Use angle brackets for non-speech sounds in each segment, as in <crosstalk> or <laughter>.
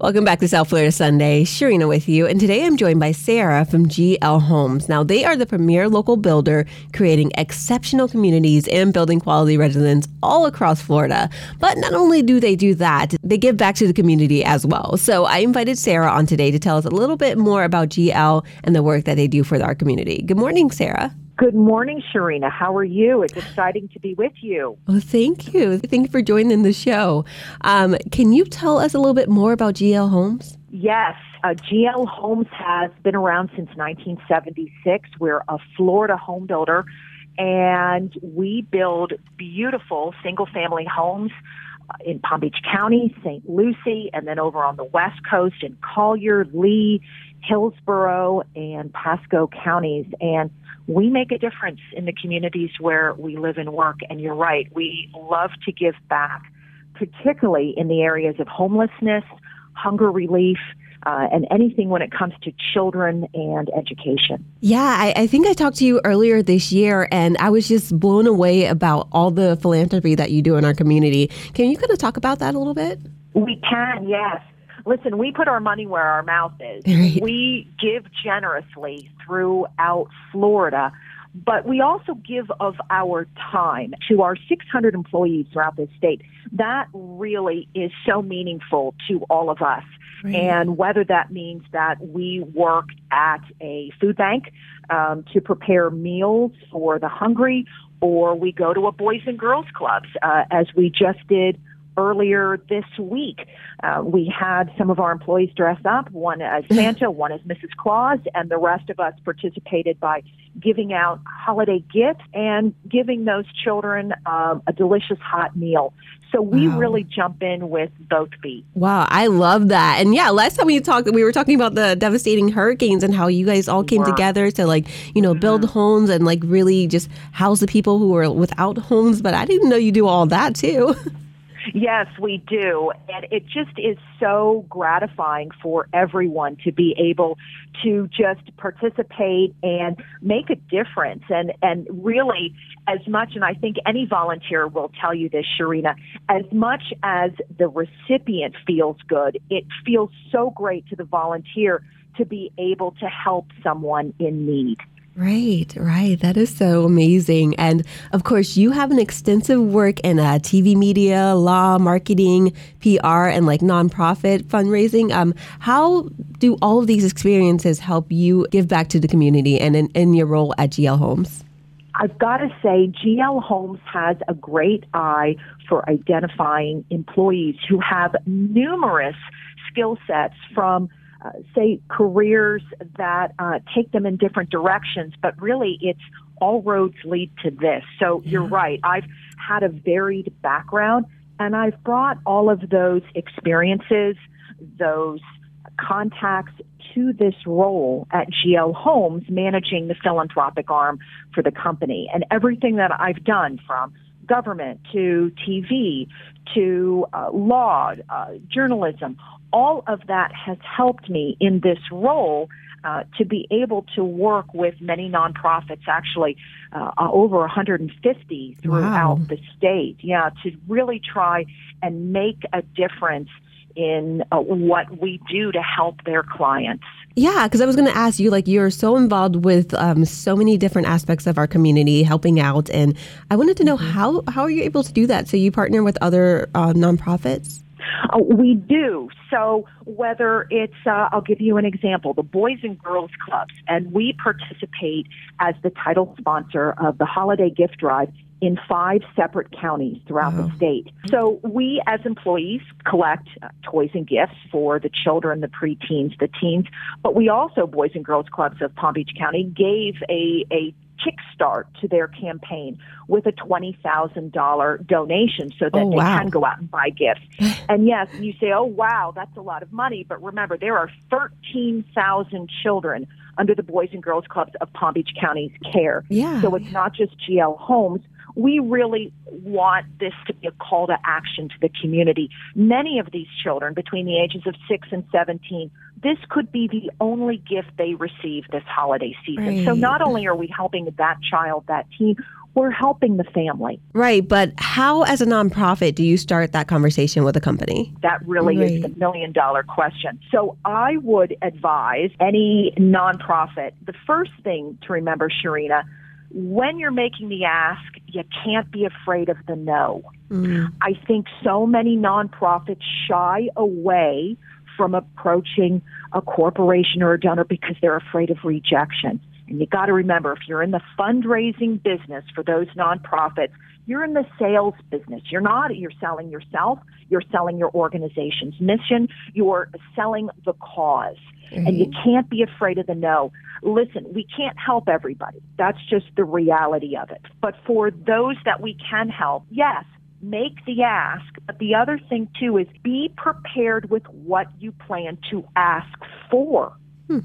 Welcome back to South Florida Sunday. Sharina with you, and today I'm joined by Sarah from GL Homes. Now, they are the premier local builder creating exceptional communities and building quality residents all across Florida. But not only do they do that, they give back to the community as well. So I invited Sarah on today to tell us a little bit more about GL and the work that they do for our community. Good morning, Sarah. Good morning, Sharina. How are you? It's exciting to be with you. Well, thank you. Thank you for joining the show. Um, can you tell us a little bit more about GL Homes? Yes, uh, GL Homes has been around since 1976. We're a Florida home builder, and we build beautiful single family homes uh, in Palm Beach County, St. Lucie, and then over on the West Coast in Collier, Lee, Hillsborough, and Pasco counties. And we make a difference in the communities where we live and work. And you're right, we love to give back, particularly in the areas of homelessness, hunger relief, uh, and anything when it comes to children and education. Yeah, I, I, think I talked to you earlier this year, and I was just blown away about all the philanthropy that you do in our community. Can you kind of talk about that a little bit? We can, yes. Listen, we put our money where our mouth is. <laughs> Right. We give generously throughout Florida, but we also give of our time to our 600 employees throughout the state. That really is so meaningful to all of us. Right. And whether that means that we work at a food bank um, to prepare meals for the hungry, or we go to a boys and girls clubs, uh, as we just did earlier this week. Uh, we had some of our employees dress up, one as <laughs> Santa, one as Mrs. Claus, and the rest of us participated by giving out holiday gifts and giving those children um, a delicious hot meal. So we wow. really jump in with both feet. Wow, I love that. And yeah, last time we talked, we were talking about the devastating hurricanes and how you guys all came together to like, you know, build mm-hmm. homes and like really just house the people who were without homes. But I didn't know you do all that too. <laughs> Yes, we do. And it just is so gratifying for everyone to be able to just participate and make a difference. And, and really, as much, and I think any volunteer will tell you this, Sharina, as much as the recipient feels good, it feels so great to the volunteer to be able to help someone in need. Right, right. That is so amazing. And of course, you have an extensive work in uh, TV media, law, marketing, PR, and like nonprofit fundraising. Um, how do all of these experiences help you give back to the community and in, in your role at GL Homes? I've got to say, GL Homes has a great eye for identifying employees who have numerous skill sets from uh, say careers that uh, take them in different directions, but really it's all roads lead to this. So yeah. you're right. I've had a varied background and I've brought all of those experiences, those contacts to this role at GL Homes, managing the philanthropic arm for the company. And everything that I've done from government to TV to uh, law, uh, journalism, all of that has helped me in this role uh, to be able to work with many nonprofits, actually uh, uh over 150 throughout wow. the state. Yeah, to really try and make a difference in uh, what we do to help their clients. Yeah, because I was going to ask you, like, you're so involved with um, so many different aspects of our community, helping out, and I wanted to know mm-hmm. how how are you able to do that? So you partner with other uh, nonprofits. Uh, we do. So whether it's, uh, I'll give you an example, the Boys and Girls Clubs, and we participate as the title sponsor of the holiday gift drive in five separate counties throughout wow. the state. So we as employees collect uh, toys and gifts for the children, the preteens, the teens, but we also, Boys and Girls Clubs of Palm Beach County, gave a, a kickstart to their campaign with a $20,000 donation so that oh, they wow. can go out and buy gifts. <sighs> and yes, you say, oh, wow, that's a lot of money. But remember, there are 13,000 children under the Boys and Girls Clubs of Palm Beach County's care. Yeah. So it's not just GL Homes. We really want this to be a call to action to the community. Many of these children between the ages of 6 and 17 this could be the only gift they receive this holiday season. Right. So not only are we helping that child, that teen, we're helping the family. Right, but how, as a nonprofit, do you start that conversation with a company? That really right. is the million dollar question. So I would advise any nonprofit the first thing to remember, Sharina, when you're making the ask, you can't be afraid of the no. Mm. I think so many nonprofits shy away from approaching a corporation or a donor because they're afraid of rejection. And you got to remember, if you're in the fundraising business for those nonprofits, you're in the sales business. You're not, you're selling yourself, you're selling your organization's mission, you're selling the because mm-hmm. And you can't be afraid of the no. Listen, we can't help everybody. That's just the reality of it. But for those that we can help, yes, make the ask. But the other thing too is be prepared with what you plan to ask for. Hmm.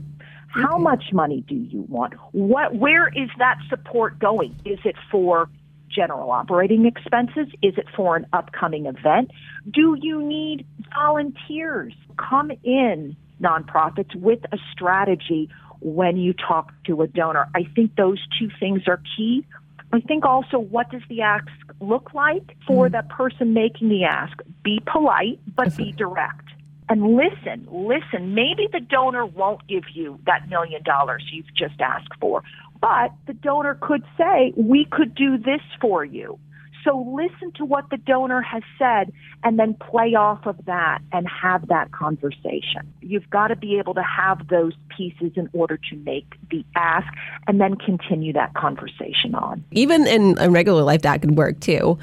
How okay. much money do you want? What where is that support going? Is it for general operating expenses? Is it for an upcoming event? Do you need volunteers? Come in nonprofits with a strategy when you talk to a donor. I think those two things are key. I think also what does the ask look like for mm. the person making the ask? Be polite, but be direct. And listen, listen. Maybe the donor won't give you that million dollars you've just asked for, but the donor could say, we could do this for you. So listen to what the donor has said and then play off of that and have that conversation. You've got to be able to have those pieces in order to make the ask and then continue that conversation on. Even in regular life, that could work too.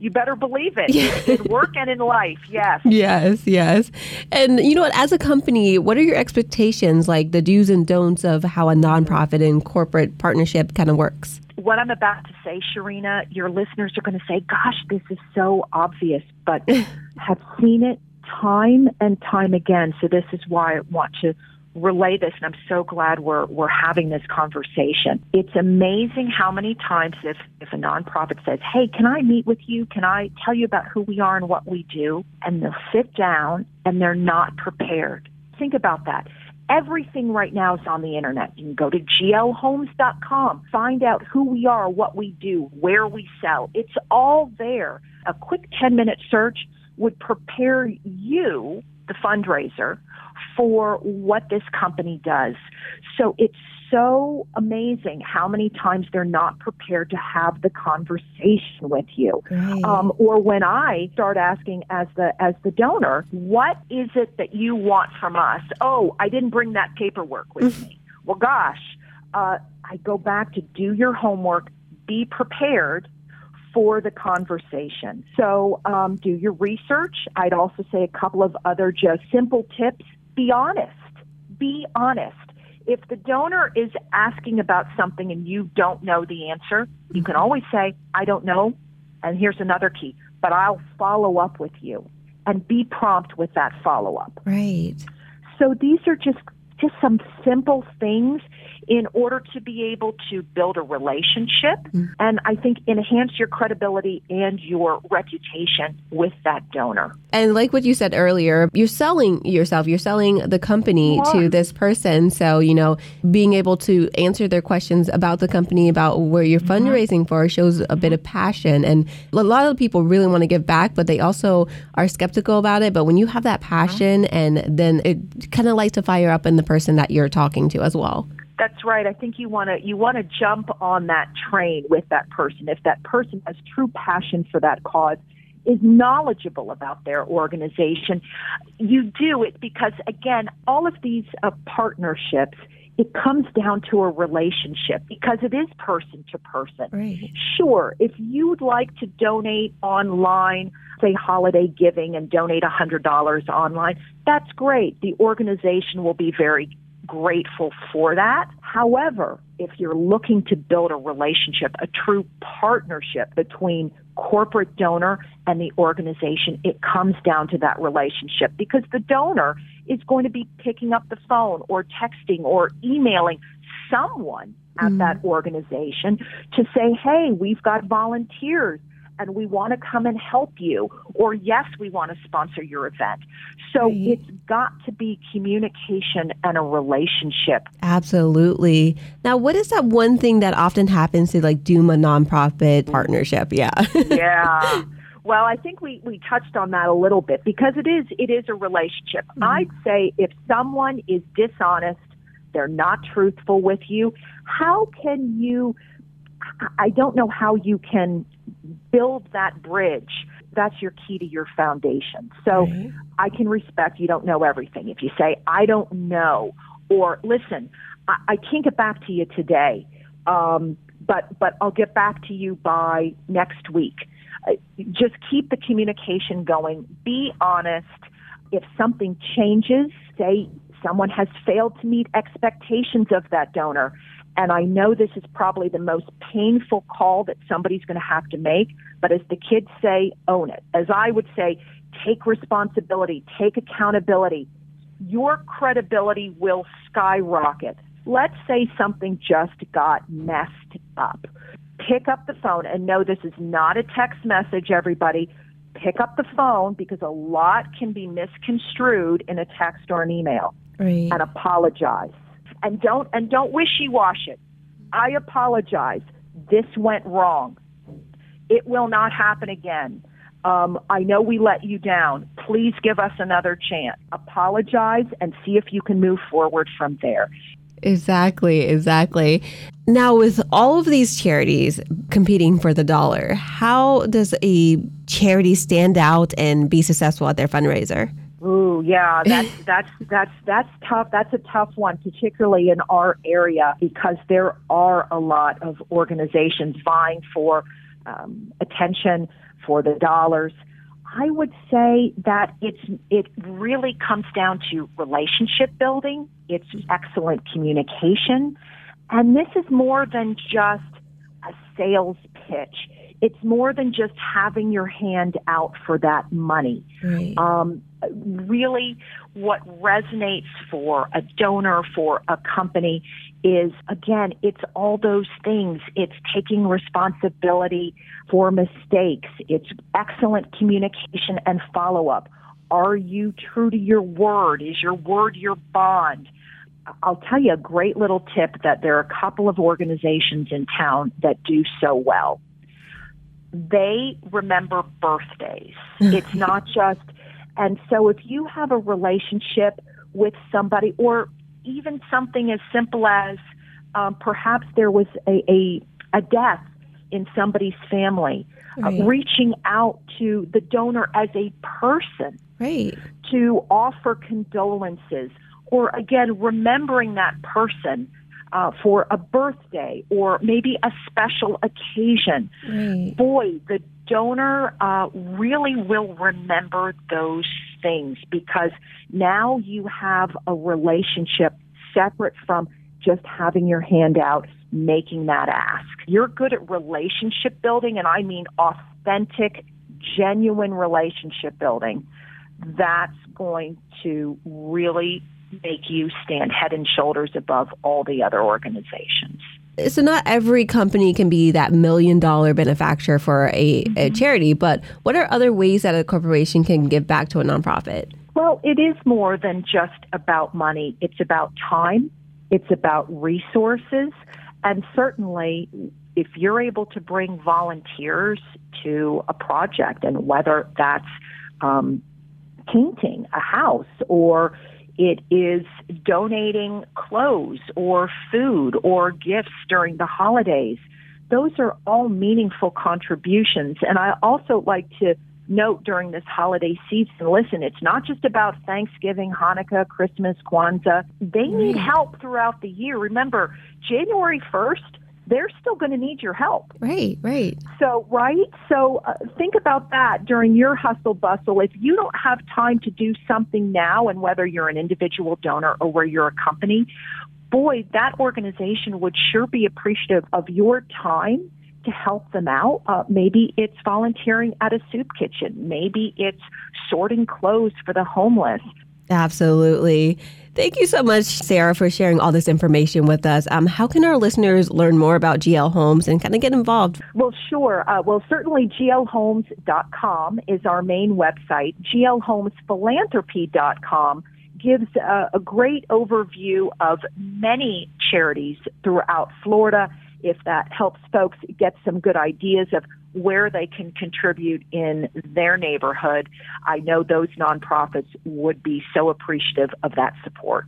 You better believe it. In work and in life, yes. <laughs> Yes, yes. And you know what, as a company, what are your expectations, like the do's and don'ts of how a nonprofit and corporate partnership kind of works? what I'm about to say, Sharina, your listeners are going to say, gosh, this is so obvious, but <laughs> have seen it time and time again. So this is why I want to relay this and I'm so glad we're we're having this conversation. It's amazing how many times if if a nonprofit says, "Hey, can I meet with you? Can I tell you about who we are and what we do?" and they'll sit down and they're not prepared. Think about that. Everything right now is on the internet. You can go to glhomes.com, find out who we are, what we do, where we sell. It's all there. A quick 10 minute search would prepare you, the fundraiser, for what this company does. So it's so amazing how many times they're not prepared to have the conversation with you. Um, or when I start asking as the as the donor, what is it that you want from us? Oh, I didn't bring that paperwork with mm. me. Well, gosh, uh, I go back to do your homework, be prepared for the conversation. So um, do your research. I'd also say a couple of other just simple tips. Be honest. Be honest if the donor is asking about something and you don't know the answer, you can always say, I don't know. And here's another key, but I'll follow up with you and be prompt with that follow up. Right. So these are just just some simple things in order to be able to build a relationship mm-hmm. and I think enhance your credibility and your reputation with that donor. And like what you said earlier, you're selling yourself, you're selling the company to this person. So, you know, being able to answer their questions about the company, about where you're mm-hmm. fundraising for shows a bit of passion. And a lot of people really want to give back, but they also are skeptical about it. But when you have that passion mm-hmm. and then it kind of lights a fire up in the person that you're talking to as well. That's right. I think you want to you want to jump on that train with that person. If that person has true passion for that cause, is knowledgeable about their organization, you do it because again, all of these uh, partnerships it comes down to a relationship because it is person to person. Right. Sure, if you'd like to donate online, say holiday giving and donate $100 online, that's great. The organization will be very grateful for that. However, if you're looking to build a relationship, a true partnership between corporate donor and the organization, it comes down to that relationship because the donor is going to be picking up the phone or texting or emailing someone at mm. that organization to say, hey, we've got volunteers and we want to come and help you, or yes, we want to sponsor your event. So right. it's got to be communication and a relationship. Absolutely. Now, what is that one thing that often happens to like Doom a nonprofit partnership? Yeah. <laughs> yeah. Well, I think we, we touched on that a little bit because it is it is a relationship. Mm-hmm. I'd say if someone is dishonest, they're not truthful with you, how can you I don't know how you can build that bridge. That's your key to your foundation. So right. I can respect you don't know everything. If you say, I don't know, or listen, I, I can't get back to you today, um, but, but I'll get back to you by next week. Uh, just keep the communication going. Be honest. If something changes, say someone has failed to meet expectations of that donor, and I know this is probably the most painful call that somebody's going to have to make, but as the kids say, own it. As I would say, take responsibility, take accountability. Your credibility will skyrocket. Let's say something just got messed up. Pick up the phone and know this is not a text message, everybody. Pick up the phone because a lot can be misconstrued in a text or an email. Right. And apologize and don't and don't wishy-wash it. I apologize. This went wrong. It will not happen again. Um, I know we let you down. Please give us another chance. Apologize and see if you can move forward from there. Exactly, exactly. Now, with all of these charities competing for the dollar, how does a charity stand out and be successful at their fundraiser? Ooh, yeah, <laughs> that's that's that's that's tough. That's a tough one, particularly in our area, because there are a lot of organizations vying for um, attention for the dollars. I would say that it's it really comes down to relationship building. It's excellent communication, and this is more than just a sales pitch it's more than just having your hand out for that money. Right. Um, really, what resonates for a donor, for a company, is again, it's all those things. It's taking responsibility for mistakes, it's excellent communication and follow up. Are you true to your word? Is your word your bond? I'll tell you a great little tip that there are a couple of organizations in town that do so well they remember birthdays. <laughs> it's not just, and so if you have a relationship with somebody, or even something as simple as um, perhaps there was a, a, a death in somebody's family, uh, right. uh, reaching out to the donor as a person right. to offer condolences, or again, remembering that person uh, for a birthday or maybe a special occasion. Right. Boy, the donor uh, really will remember those things because now you have a relationship separate from just having your hand out, making that ask. You're good at relationship building, and I mean authentic, genuine relationship building. That's going to really make you stand head and shoulders above all the other organizations. So, not every company can be that million dollar benefactor for a, mm-hmm. a charity, but what are other ways that a corporation can give back to a nonprofit? Well, it is more than just about money. It's about time, it's about resources, and certainly if you're able to bring volunteers to a project, and whether that's um, painting a house or it is donating clothes or food or gifts during the holidays. Those are all meaningful contributions. And I also like to note during this holiday season, listen, it's not just about Thanksgiving, Hanukkah, Christmas, Kwanzaa. They need help throughout the year. Remember, January 1st, they're still going to need your help. Right, right. So, right? So, uh, think about that during your hustle bustle. If you don't have time to do something now, and whether you're an individual donor or where you're a company, boy, that organization would sure be appreciative of your time to help them out. Uh, maybe it's volunteering at a soup kitchen. Maybe it's sorting clothes for the homeless. Absolutely. Thank you so much, Sarah, for sharing all this information with us. Um, how can our listeners learn more about GL Homes and kind of get involved? Well, sure. Uh, well, certainly glhomes.com is our main website. glhomesphilanthropy.com gives a, a great overview of many charities throughout Florida. If that helps folks get some good ideas of where they can contribute in their neighborhood. I know those nonprofits would be so appreciative of that support.